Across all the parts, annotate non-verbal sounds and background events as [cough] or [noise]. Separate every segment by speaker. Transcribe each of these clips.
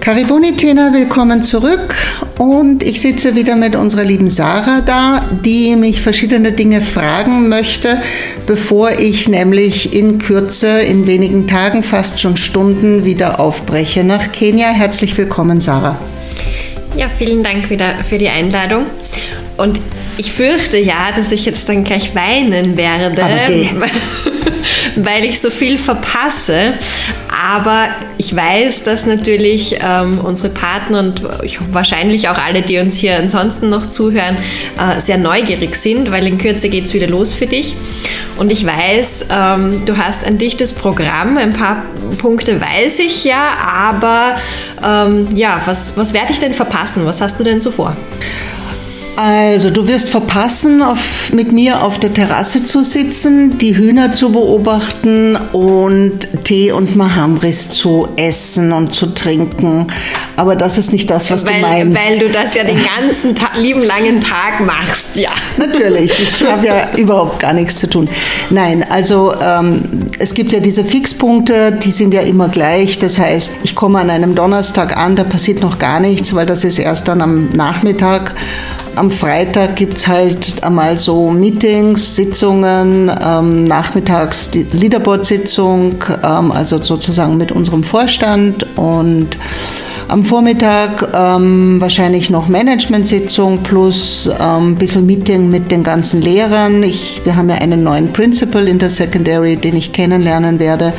Speaker 1: Cariboni Tena, willkommen zurück. Und ich sitze wieder mit unserer lieben Sarah da, die mich verschiedene Dinge fragen möchte, bevor ich nämlich in Kürze, in wenigen Tagen, fast schon Stunden wieder aufbreche nach Kenia. Herzlich willkommen, Sarah.
Speaker 2: Ja, vielen Dank wieder für die Einladung. Und ich fürchte ja, dass ich jetzt dann gleich weinen werde, [laughs] weil ich so viel verpasse. Aber ich weiß, dass natürlich ähm, unsere Partner und wahrscheinlich auch alle, die uns hier ansonsten noch zuhören, äh, sehr neugierig sind, weil in Kürze geht es wieder los für dich. Und ich weiß, ähm, du hast ein dichtes Programm, ein paar Punkte weiß ich ja, aber ähm, ja, was, was werde ich denn verpassen? Was hast du denn so vor?
Speaker 1: Also, du wirst verpassen, auf, mit mir auf der Terrasse zu sitzen, die Hühner zu beobachten und Tee und Mahamris zu essen und zu trinken. Aber das ist nicht das, was
Speaker 2: weil,
Speaker 1: du meinst.
Speaker 2: Weil du das ja den ganzen Ta lieben langen Tag machst, ja.
Speaker 1: Natürlich, ich [laughs] habe ja überhaupt gar nichts zu tun. Nein, also ähm, es gibt ja diese Fixpunkte, die sind ja immer gleich. Das heißt, ich komme an einem Donnerstag an, da passiert noch gar nichts, weil das ist erst dann am Nachmittag. Am Freitag gibt es halt einmal so Meetings, Sitzungen, ähm, nachmittags die Leaderboard-Sitzung, ähm, also sozusagen mit unserem Vorstand und am Vormittag ähm, wahrscheinlich noch Management-Sitzung plus ein ähm, bisschen Meeting mit den ganzen Lehrern. Ich, wir haben ja einen neuen Principal in der Secondary, den ich kennenlernen werde.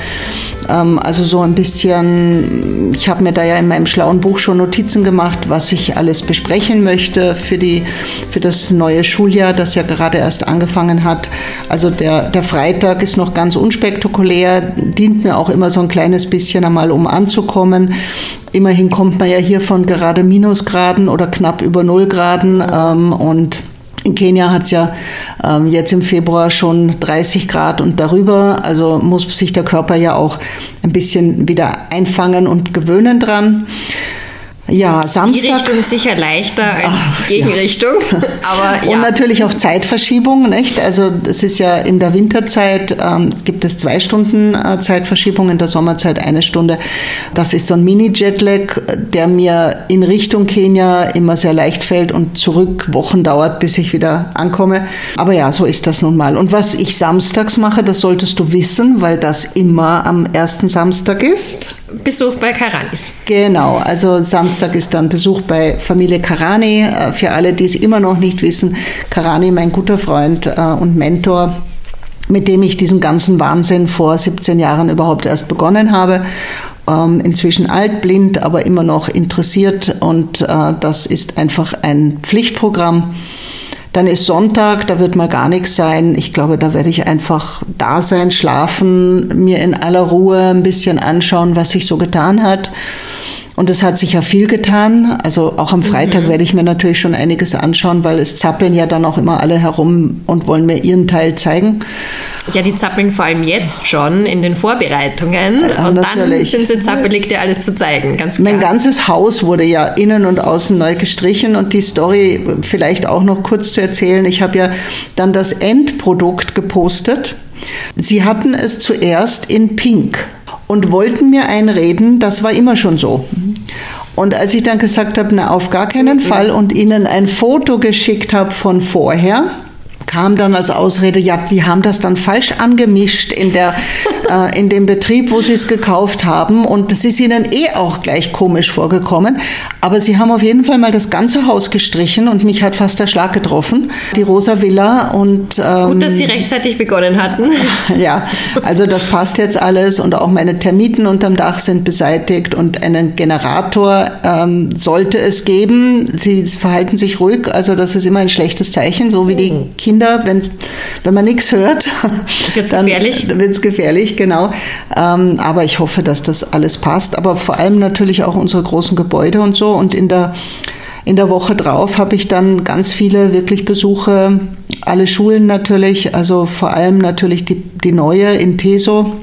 Speaker 1: Ähm, also so ein bisschen, ich habe mir da ja in meinem schlauen Buch schon Notizen gemacht, was ich alles besprechen möchte für, die, für das neue Schuljahr, das ja gerade erst angefangen hat. Also der, der Freitag ist noch ganz unspektakulär, dient mir auch immer so ein kleines bisschen einmal, um anzukommen. Immerhin kommt man ja hier von gerade Minusgraden oder knapp über Nullgraden ähm, und in Kenia hat es ja ähm, jetzt im Februar schon 30 Grad und darüber. Also muss sich der Körper ja auch ein bisschen wieder einfangen und gewöhnen dran. Ja, Samstag.
Speaker 2: Die Richtung sicher leichter als Ach, die Gegenrichtung. [laughs] Ja.
Speaker 1: Aber, ja. Und natürlich auch Zeitverschiebung, nicht? Also es ist ja in der Winterzeit ähm, gibt es zwei Stunden äh, Zeitverschiebung, in der Sommerzeit eine Stunde. Das ist so ein Mini-Jetlag, der mir in Richtung Kenia immer sehr leicht fällt und zurück Wochen dauert, bis ich wieder ankomme. Aber ja, so ist das nun mal. Und was ich samstags mache, das solltest du wissen, weil das immer am ersten Samstag ist.
Speaker 2: Besuch bei Karanis.
Speaker 1: Genau, also Samstag ist dann Besuch bei Familie Karani. Äh, für alle, die es immer noch nicht wissen, Karani, mein guter Freund äh, und Mentor, mit dem ich diesen ganzen Wahnsinn vor 17 Jahren überhaupt erst begonnen habe. Ähm, inzwischen altblind, aber immer noch interessiert und äh, das ist einfach ein Pflichtprogramm dann ist Sonntag, da wird mal gar nichts sein. Ich glaube, da werde ich einfach da sein, schlafen, mir in aller Ruhe ein bisschen anschauen, was sich so getan hat. Und es hat sich ja viel getan. Also auch am Freitag mhm. werde ich mir natürlich schon einiges anschauen, weil es zappeln ja dann auch immer alle herum und wollen mir ihren Teil zeigen.
Speaker 2: Ja, die zappeln vor allem jetzt schon in den Vorbereitungen. Ja, und natürlich. dann sind sie zappelig, dir alles zu zeigen. Ganz
Speaker 1: klar. Mein ganzes Haus wurde ja innen und außen neu gestrichen und die Story vielleicht auch noch kurz zu erzählen. Ich habe ja dann das Endprodukt gepostet. Sie hatten es zuerst in Pink und wollten mir einreden, das war immer schon so. Und als ich dann gesagt habe, na auf gar keinen Fall und ihnen ein Foto geschickt habe von vorher, kam dann als Ausrede, ja, die haben das dann falsch angemischt in, der, äh, in dem Betrieb, wo sie es gekauft haben. Und das ist ihnen eh auch gleich komisch vorgekommen. Aber sie haben auf jeden Fall mal das ganze Haus gestrichen und mich hat fast der Schlag getroffen. Die Rosa Villa und.
Speaker 2: Ähm, Gut, dass sie rechtzeitig begonnen hatten. [laughs]
Speaker 1: ja, also das passt jetzt alles und auch meine Termiten unterm Dach sind beseitigt und einen Generator ähm, sollte es geben. Sie verhalten sich ruhig, also das ist immer ein schlechtes Zeichen, so wie die oh. Kinder Kinder, wenn's, wenn man nichts hört,
Speaker 2: wird es gefährlich.
Speaker 1: Wird es gefährlich, genau. Ähm, aber ich hoffe, dass das alles passt. Aber vor allem natürlich auch unsere großen Gebäude und so. Und in der, in der Woche drauf habe ich dann ganz viele wirklich Besuche, alle Schulen natürlich, also vor allem natürlich die, die neue in Teso.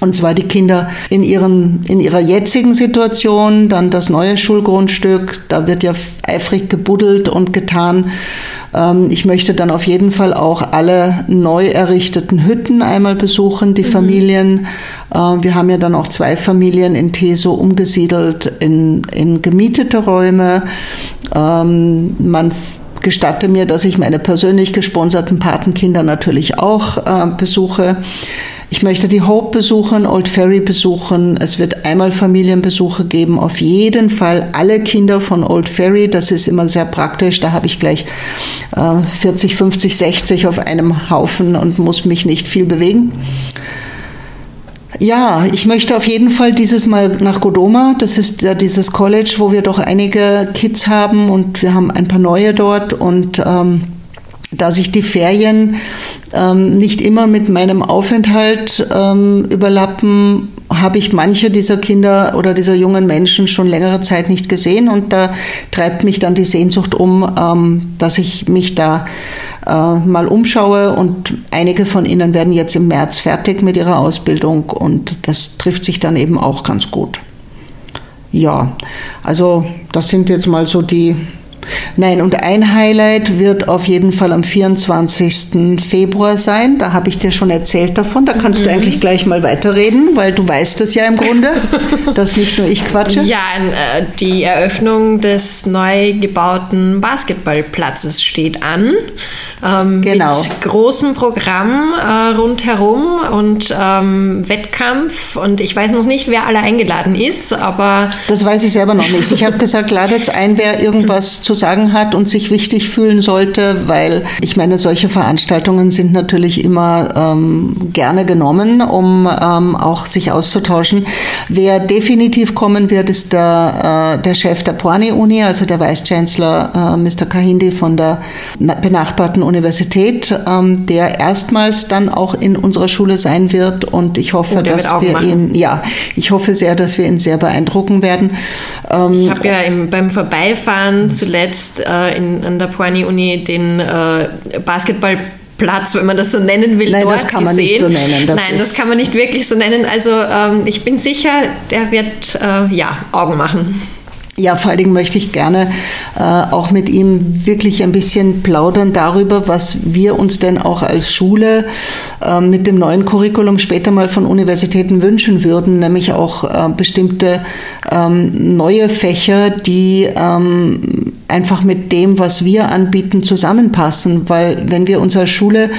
Speaker 1: Und zwar die Kinder in, ihren, in ihrer jetzigen Situation, dann das neue Schulgrundstück, da wird ja eifrig gebuddelt und getan ich möchte dann auf jeden Fall auch alle neu errichteten Hütten einmal besuchen, die mhm. Familien. Äh, wir haben ja dann auch zwei Familien in Teso umgesiedelt in, in gemietete Räume. Ähm, man gestatte mir, dass ich meine persönlich gesponserten Patenkinder natürlich auch äh, besuche. Ich möchte die Hope besuchen, Old Ferry besuchen. Es wird einmal Familienbesuche geben. Auf jeden Fall alle Kinder von Old Ferry. Das ist immer sehr praktisch. Da habe ich gleich äh, 40, 50, 60 auf einem Haufen und muss mich nicht viel bewegen. Ja, ich möchte auf jeden Fall dieses Mal nach Godoma. Das ist ja dieses College, wo wir doch einige Kids haben und wir haben ein paar neue dort und ähm, da sich die Ferien ähm, nicht immer mit meinem Aufenthalt ähm, überlappen, habe ich manche dieser Kinder oder dieser jungen Menschen schon längere Zeit nicht gesehen und da treibt mich dann die Sehnsucht um, ähm, dass ich mich da äh, mal umschaue und einige von ihnen werden jetzt im März fertig mit ihrer Ausbildung und das trifft sich dann eben auch ganz gut. Ja, also das sind jetzt mal so die Nein, und ein Highlight wird auf jeden Fall am 24. Februar sein. Da habe ich dir schon erzählt davon. Da kannst mhm. du eigentlich gleich mal weiterreden, weil du weißt es ja im Grunde, [laughs] dass nicht nur ich quatsche.
Speaker 2: Ja, äh, die Eröffnung des neu gebauten Basketballplatzes steht an. Ähm, genau. Mit großem Programm äh, rundherum und ähm, Wettkampf. Und ich weiß noch nicht, wer alle eingeladen ist, aber.
Speaker 1: Das weiß ich selber noch nicht. Ich habe gesagt, ladet ein, wer irgendwas zu [laughs] sagen hat und sich wichtig fühlen sollte, weil ich meine, solche Veranstaltungen sind natürlich immer ähm, gerne genommen, um ähm, auch sich auszutauschen. Wer definitiv kommen wird, ist der, äh, der Chef der Puani-Uni, also der Vice Chancellor äh, Mr. Kahindi von der benachbarten Universität, ähm, der erstmals dann auch in unserer Schule sein wird und ich hoffe, oh, dass wir machen. ihn, ja, ich hoffe sehr, dass wir ihn sehr beeindrucken werden.
Speaker 2: Ähm, ich habe ja im, beim Vorbeifahren zuletzt jetzt äh, in, an der Poani-Uni den äh, Basketball Platz, wenn man das so nennen will.
Speaker 1: Nein, das kann man gesehen. nicht so nennen.
Speaker 2: Das Nein, das kann man nicht wirklich so nennen. Also ähm, ich bin sicher, der wird äh, ja Augen machen.
Speaker 1: Ja, vor allen Dingen möchte ich gerne äh, auch mit ihm wirklich ein bisschen plaudern darüber, was wir uns denn auch als Schule äh, mit dem neuen Curriculum später mal von Universitäten wünschen würden, nämlich auch äh, bestimmte ähm, neue Fächer, die ähm, einfach mit dem, was wir anbieten, zusammenpassen. Weil wenn wir uns als Schule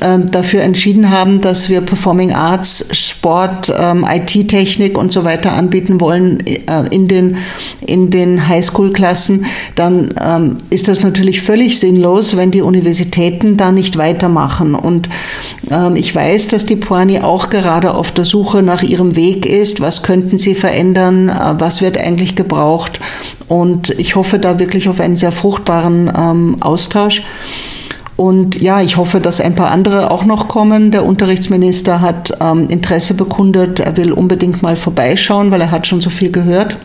Speaker 1: äh, dafür entschieden haben, dass wir Performing Arts, Sport, ähm, IT-Technik und so weiter anbieten wollen äh, in den, in den Highschool-Klassen, dann ähm, ist das natürlich völlig sinnlos, wenn die Universitäten da nicht weitermachen. Und ähm, ich weiß, dass die Poani auch gerade auf der Suche nach ihrem Weg ist. Was könnten sie verändern? Äh, was wird eigentlich gebraucht? Und ich hoffe da wirklich auf einen sehr fruchtbaren ähm, Austausch. Und ja, ich hoffe, dass ein paar andere auch noch kommen. Der Unterrichtsminister hat ähm, Interesse bekundet. Er will unbedingt mal vorbeischauen, weil er hat schon so viel gehört.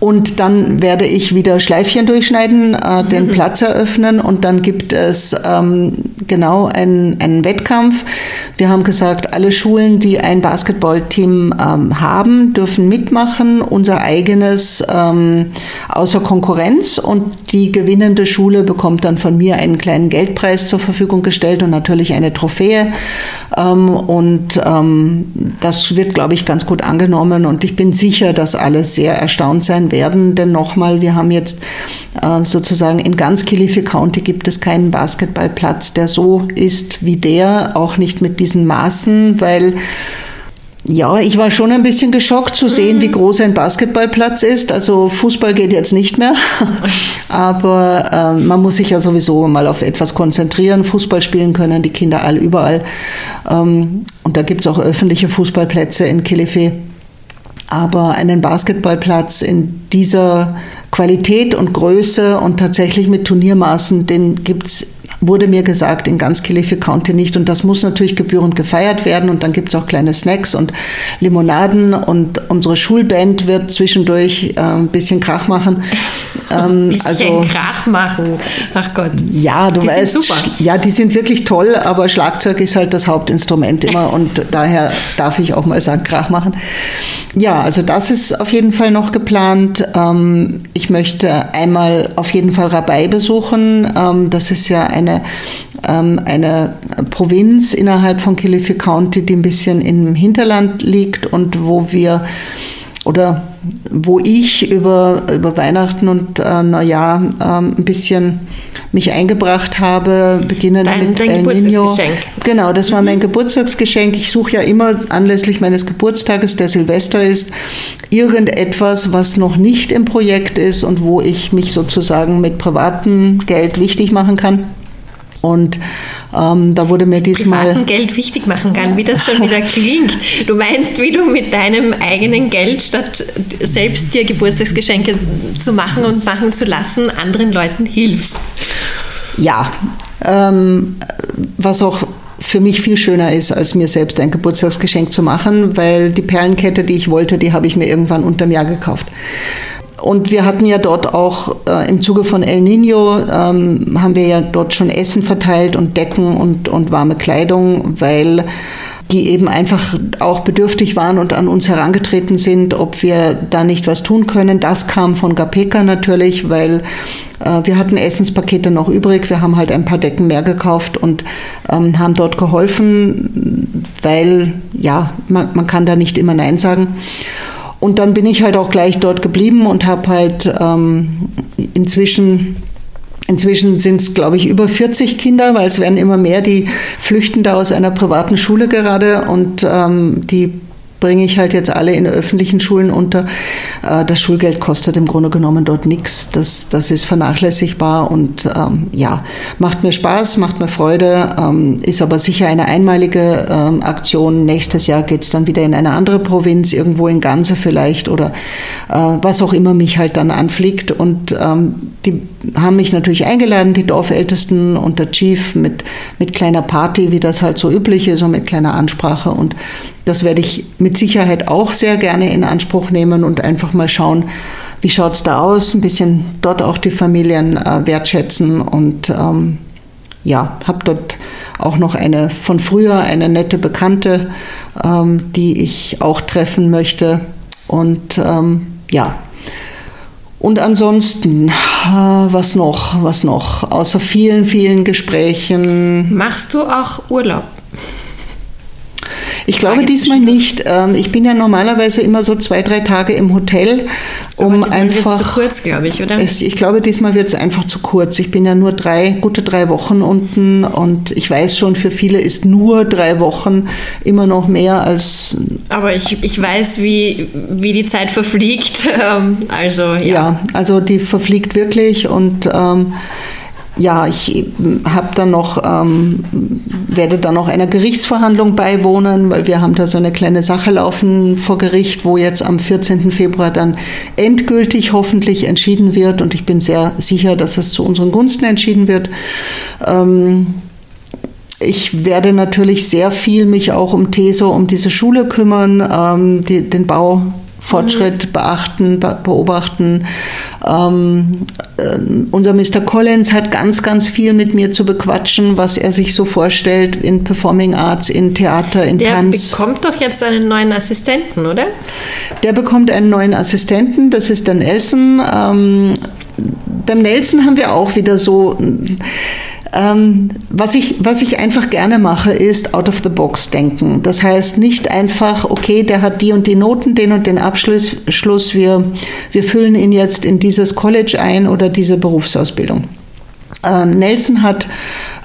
Speaker 1: Und dann werde ich wieder Schleifchen durchschneiden, äh, den mhm. Platz eröffnen und dann gibt es ähm, genau einen, einen Wettkampf. Wir haben gesagt, alle Schulen, die ein Basketballteam ähm, haben, dürfen mitmachen. Unser eigenes ähm, außer Konkurrenz und die gewinnende Schule bekommt dann von mir einen kleinen Geldpreis zur Verfügung gestellt und natürlich eine Trophäe. Ähm, und ähm, das wird, glaube ich, ganz gut angenommen und ich bin sicher, dass alle sehr erstaunt sein werden, denn nochmal, wir haben jetzt äh, sozusagen in ganz Kilifi County gibt es keinen Basketballplatz, der so ist wie der, auch nicht mit diesen Maßen, weil ja, ich war schon ein bisschen geschockt zu sehen, mhm. wie groß ein Basketballplatz ist. Also Fußball geht jetzt nicht mehr, [laughs] aber äh, man muss sich ja sowieso mal auf etwas konzentrieren. Fußball spielen können die Kinder all überall. Ähm, und da gibt es auch öffentliche Fußballplätze in Kilifi. Aber einen Basketballplatz in dieser Qualität und Größe und tatsächlich mit Turniermaßen, den gibt es wurde mir gesagt, in ganz Kilifi County nicht. Und das muss natürlich gebührend gefeiert werden. Und dann gibt es auch kleine Snacks und Limonaden. Und unsere Schulband wird zwischendurch äh, ein bisschen Krach machen. [laughs]
Speaker 2: Ähm, bisschen also, Krach machen. Ach Gott.
Speaker 1: Ja, du die weißt. Sind super. Ja, die sind wirklich toll, aber Schlagzeug ist halt das Hauptinstrument immer. und daher darf ich auch mal sagen, Krach machen. Ja, also das ist auf jeden Fall noch geplant. Ähm, ich möchte einmal auf jeden Fall Rabai besuchen. Ähm, das ist ja eine, ähm, eine Provinz innerhalb von Kilifi County, die ein bisschen im Hinterland liegt und wo wir oder wo ich über, über Weihnachten und äh, Neujahr ähm, ein bisschen mich eingebracht habe, beginnend dein, mit dein El Nino. Genau, das war mein mhm. Geburtstagsgeschenk. Ich suche ja immer anlässlich meines Geburtstages, der Silvester ist, irgendetwas, was noch nicht im Projekt ist und wo ich mich sozusagen mit privatem Geld wichtig machen kann. Und ähm, da wurde mir diesmal.
Speaker 2: Geld wichtig machen kann, wie das schon wieder [laughs] klingt. Du meinst, wie du mit deinem eigenen Geld, statt selbst dir Geburtstagsgeschenke zu machen und machen zu lassen, anderen Leuten hilfst.
Speaker 1: Ja, ähm, was auch für mich viel schöner ist, als mir selbst ein Geburtstagsgeschenk zu machen, weil die Perlenkette, die ich wollte, die habe ich mir irgendwann unterm Jahr gekauft. Und wir hatten ja dort auch äh, im Zuge von El Nino, ähm, haben wir ja dort schon Essen verteilt und Decken und, und warme Kleidung, weil die eben einfach auch bedürftig waren und an uns herangetreten sind, ob wir da nicht was tun können. Das kam von Gapeka natürlich, weil äh, wir hatten Essenspakete noch übrig. Wir haben halt ein paar Decken mehr gekauft und ähm, haben dort geholfen, weil ja, man, man kann da nicht immer Nein sagen. Und dann bin ich halt auch gleich dort geblieben und habe halt ähm, inzwischen Inzwischen sind es, glaube ich, über 40 Kinder, weil es werden immer mehr, die flüchten da aus einer privaten Schule gerade. Und ähm, die bringe ich halt jetzt alle in öffentlichen Schulen unter. Äh, das Schulgeld kostet im Grunde genommen dort nichts. Das, das ist vernachlässigbar und ähm, ja, macht mir Spaß, macht mir Freude, ähm, ist aber sicher eine einmalige ähm, Aktion. Nächstes Jahr geht es dann wieder in eine andere Provinz, irgendwo in Ganze vielleicht oder äh, was auch immer mich halt dann anfliegt. Und ähm, die haben mich natürlich eingeladen, die Dorfältesten und der Chief mit, mit kleiner Party, wie das halt so üblich ist und mit kleiner Ansprache und das werde ich mit Sicherheit auch sehr gerne in Anspruch nehmen und einfach mal schauen, wie schaut es da aus, ein bisschen dort auch die Familien äh, wertschätzen und ähm, ja, habe dort auch noch eine von früher, eine nette Bekannte, ähm, die ich auch treffen möchte und ähm, ja, und ansonsten, äh, was noch, was noch, außer vielen, vielen Gesprächen.
Speaker 2: Machst du auch Urlaub?
Speaker 1: Ich glaube diesmal nicht. Ähm, ich bin ja normalerweise immer so zwei, drei Tage im Hotel, um Aber einfach.
Speaker 2: zu kurz, glaube ich, oder?
Speaker 1: Es, ich glaube, diesmal wird es einfach zu kurz. Ich bin ja nur drei, gute drei Wochen unten und ich weiß schon, für viele ist nur drei Wochen immer noch mehr als.
Speaker 2: Aber ich, ich weiß, wie, wie die Zeit verfliegt. [laughs] Ähm, also ja.
Speaker 1: ja, also die verfliegt wirklich und ähm, ja, ich habe dann noch, ähm, werde dann noch einer Gerichtsverhandlung beiwohnen, weil wir haben da so eine kleine Sache laufen vor Gericht, wo jetzt am 14. Februar dann endgültig hoffentlich entschieden wird und ich bin sehr sicher, dass es zu unseren Gunsten entschieden wird. Ähm, ich werde natürlich sehr viel mich auch um TESO, um diese Schule kümmern, ähm, die, den Bau Fortschritt beachten, beobachten. Ähm, äh, unser Mr. Collins hat ganz, ganz viel mit mir zu bequatschen, was er sich so vorstellt in Performing Arts, in Theater, in
Speaker 2: Der
Speaker 1: Tanz.
Speaker 2: Der bekommt doch jetzt einen neuen Assistenten, oder?
Speaker 1: Der bekommt einen neuen Assistenten, das ist der Nelson. Ähm, beim Nelson haben wir auch wieder so ähm, was, ich, was ich einfach gerne mache, ist out of the box denken. Das heißt nicht einfach, okay, der hat die und die Noten, den und den Abschluss, Schluss, wir, wir füllen ihn jetzt in dieses College ein oder diese Berufsausbildung. Äh, Nelson hat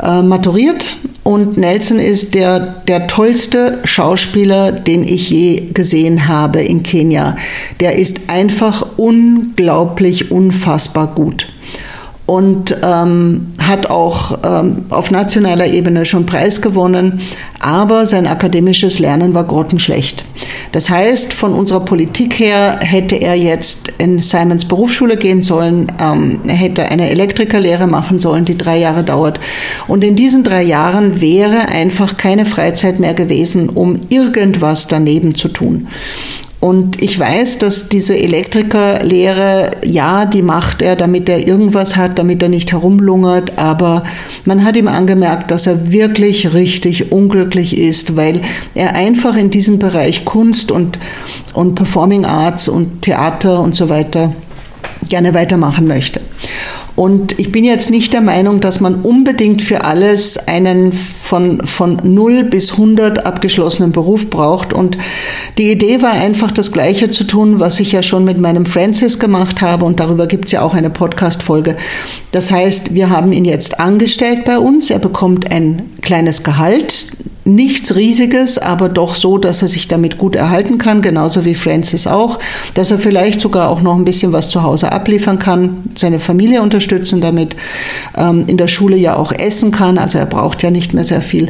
Speaker 1: äh, maturiert und Nelson ist der, der tollste Schauspieler, den ich je gesehen habe in Kenia. Der ist einfach unglaublich, unfassbar gut. Und ähm, hat auch ähm, auf nationaler Ebene schon Preis gewonnen, aber sein akademisches Lernen war grottenschlecht. Das heißt, von unserer Politik her hätte er jetzt in Simons Berufsschule gehen sollen, ähm, hätte eine Elektrikerlehre machen sollen, die drei Jahre dauert. Und in diesen drei Jahren wäre einfach keine Freizeit mehr gewesen, um irgendwas daneben zu tun. Und ich weiß, dass diese Elektrikerlehre, ja, die macht er, damit er irgendwas hat, damit er nicht herumlungert, aber man hat ihm angemerkt, dass er wirklich richtig unglücklich ist, weil er einfach in diesem Bereich Kunst und, und Performing Arts und Theater und so weiter gerne weitermachen möchte. Und ich bin jetzt nicht der Meinung, dass man unbedingt für alles einen von, von 0 bis 100 abgeschlossenen Beruf braucht. Und die Idee war einfach, das Gleiche zu tun, was ich ja schon mit meinem Francis gemacht habe. Und darüber gibt es ja auch eine Podcast-Folge. Das heißt, wir haben ihn jetzt angestellt bei uns. Er bekommt ein kleines Gehalt nichts Riesiges, aber doch so, dass er sich damit gut erhalten kann, genauso wie Francis auch, dass er vielleicht sogar auch noch ein bisschen was zu Hause abliefern kann, seine Familie unterstützen damit, ähm, in der Schule ja auch essen kann, also er braucht ja nicht mehr sehr viel.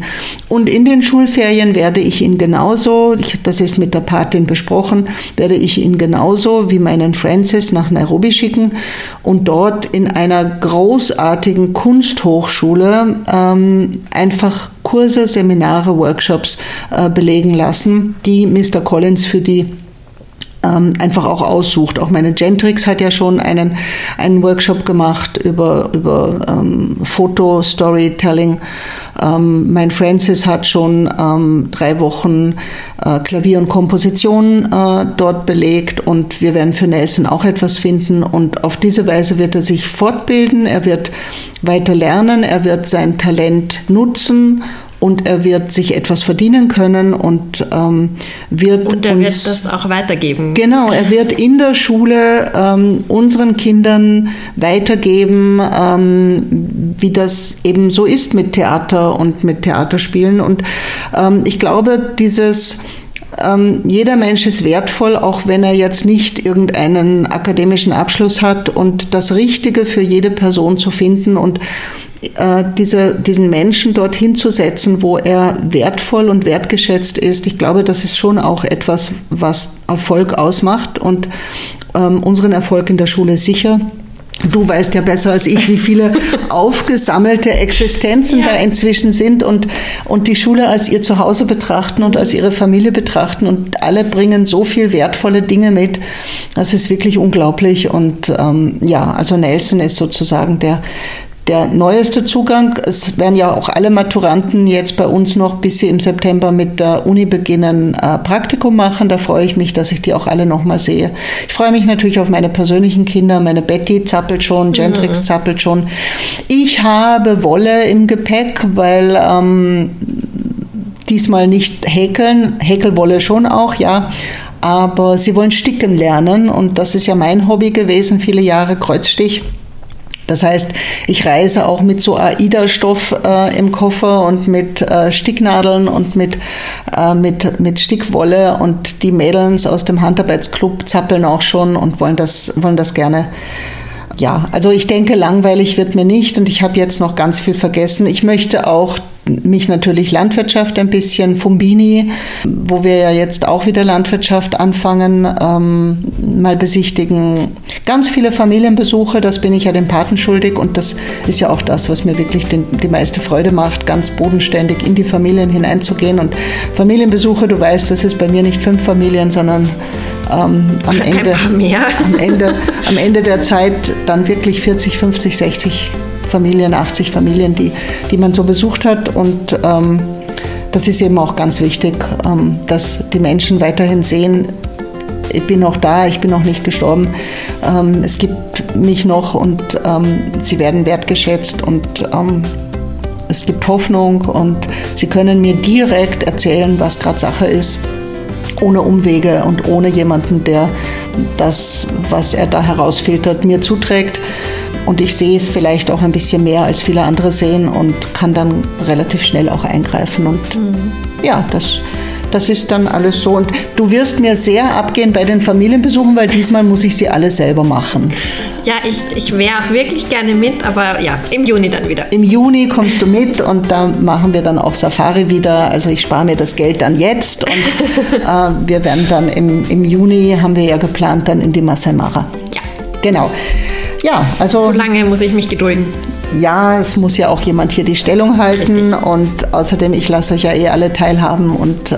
Speaker 1: Und in den Schulferien werde ich ihn genauso, ich, das ist mit der Patin besprochen, werde ich ihn genauso wie meinen Francis nach Nairobi schicken und dort in einer großartigen Kunsthochschule ähm, einfach Kurse, Seminare, Workshops äh, belegen lassen, die Mr. Collins für die ähm, einfach auch aussucht. Auch meine Gentrix hat ja schon einen, einen Workshop gemacht über, über ähm, Foto-Storytelling. Ähm, mein Francis hat schon ähm, drei Wochen äh, Klavier und Komposition äh, dort belegt und wir werden für Nelson auch etwas finden und auf diese Weise wird er sich fortbilden, er wird weiter lernen, er wird sein Talent nutzen und er wird sich etwas verdienen können und ähm, wird
Speaker 2: und er uns, wird das auch weitergeben.
Speaker 1: Genau, er wird in der Schule ähm, unseren Kindern weitergeben, ähm, wie das eben so ist mit Theater und mit Theaterspielen und ähm, ich glaube, dieses ähm, jeder Mensch ist wertvoll, auch wenn er jetzt nicht irgendeinen akademischen Abschluss hat und das Richtige für jede Person zu finden und äh, diese, diesen Menschen dorthin zu setzen, wo er wertvoll und wertgeschätzt ist. Ich glaube, das ist schon auch etwas, was Erfolg ausmacht und ähm, unseren Erfolg in der Schule sicher. Du weißt ja besser als ich, wie viele [laughs] aufgesammelte Existenzen ja. da inzwischen sind und, und die Schule als ihr Zuhause betrachten und als ihre Familie betrachten und alle bringen so viel wertvolle Dinge mit. Das ist wirklich unglaublich und ähm, ja, also Nelson ist sozusagen der, der neueste Zugang. Es werden ja auch alle Maturanten jetzt bei uns noch, bis sie im September mit der Uni beginnen, äh, Praktikum machen. Da freue ich mich, dass ich die auch alle nochmal sehe. Ich freue mich natürlich auf meine persönlichen Kinder. Meine Betty zappelt schon, Gentrix mhm. zappelt schon. Ich habe Wolle im Gepäck, weil ähm, diesmal nicht häkeln. Häkelwolle schon auch, ja aber sie wollen sticken lernen und das ist ja mein Hobby gewesen, viele Jahre Kreuzstich. Das heißt, ich reise auch mit so AIDA-Stoff äh, im Koffer und mit äh, Sticknadeln und mit, äh, mit, mit Stickwolle und die Mädels aus dem Handarbeitsclub zappeln auch schon und wollen das, wollen das gerne ja, also ich denke, langweilig wird mir nicht und ich habe jetzt noch ganz viel vergessen. Ich möchte auch mich natürlich Landwirtschaft ein bisschen, Fumbini, wo wir ja jetzt auch wieder Landwirtschaft anfangen, ähm, mal besichtigen. Ganz viele Familienbesuche, das bin ich ja den Paten schuldig und das ist ja auch das, was mir wirklich den, die meiste Freude macht, ganz bodenständig in die Familien hineinzugehen. Und Familienbesuche, du weißt, das ist bei mir nicht fünf Familien, sondern ähm, am, Ende, am, Ende, am Ende der Zeit dann wirklich 40, 50, 60 Familien, 80 Familien, die, die man so besucht hat. Und ähm, das ist eben auch ganz wichtig, ähm, dass die Menschen weiterhin sehen, ich bin noch da, ich bin noch nicht gestorben. Ähm, es gibt mich noch und ähm, sie werden wertgeschätzt und ähm, es gibt Hoffnung und sie können mir direkt erzählen, was gerade Sache ist ohne Umwege und ohne jemanden, der das, was er da herausfiltert, mir zuträgt. Und ich sehe vielleicht auch ein bisschen mehr, als viele andere sehen und kann dann relativ schnell auch eingreifen. Und mhm. ja, das, das ist dann alles so. Und du wirst mir sehr abgehen bei den Familienbesuchen, weil diesmal muss ich sie alle selber machen.
Speaker 2: Ja, ich, ich wäre auch wirklich gerne mit, aber ja, im Juni dann wieder.
Speaker 1: Im Juni kommst du mit und da machen wir dann auch Safari wieder. Also ich spare mir das Geld dann jetzt und [laughs] äh, wir werden dann im, im Juni, haben wir ja geplant, dann in die Masai Mara.
Speaker 2: Ja.
Speaker 1: Genau. Ja, also.
Speaker 2: So lange muss ich mich gedulden.
Speaker 1: Ja, es muss ja auch jemand hier die Stellung halten Richtig. und außerdem, ich lasse euch ja eh alle teilhaben und äh,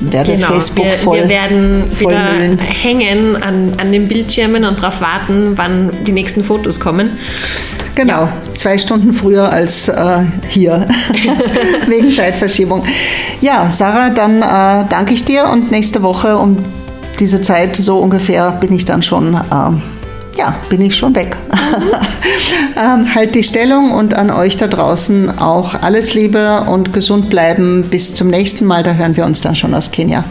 Speaker 1: werde genau. Facebook
Speaker 2: wir,
Speaker 1: voll.
Speaker 2: Wir werden voll wieder müllen. hängen an, an den Bildschirmen und darauf warten, wann die nächsten Fotos kommen.
Speaker 1: Genau, ja. zwei Stunden früher als äh, hier, [laughs] [laughs] wegen Zeitverschiebung. Ja, Sarah, dann äh, danke ich dir und nächste Woche um diese Zeit so ungefähr bin ich dann schon. Äh, ja, bin ich schon weg. [laughs] ähm, halt die Stellung und an euch da draußen auch alles Liebe und gesund bleiben. Bis zum nächsten Mal, da hören wir uns dann schon aus Kenia.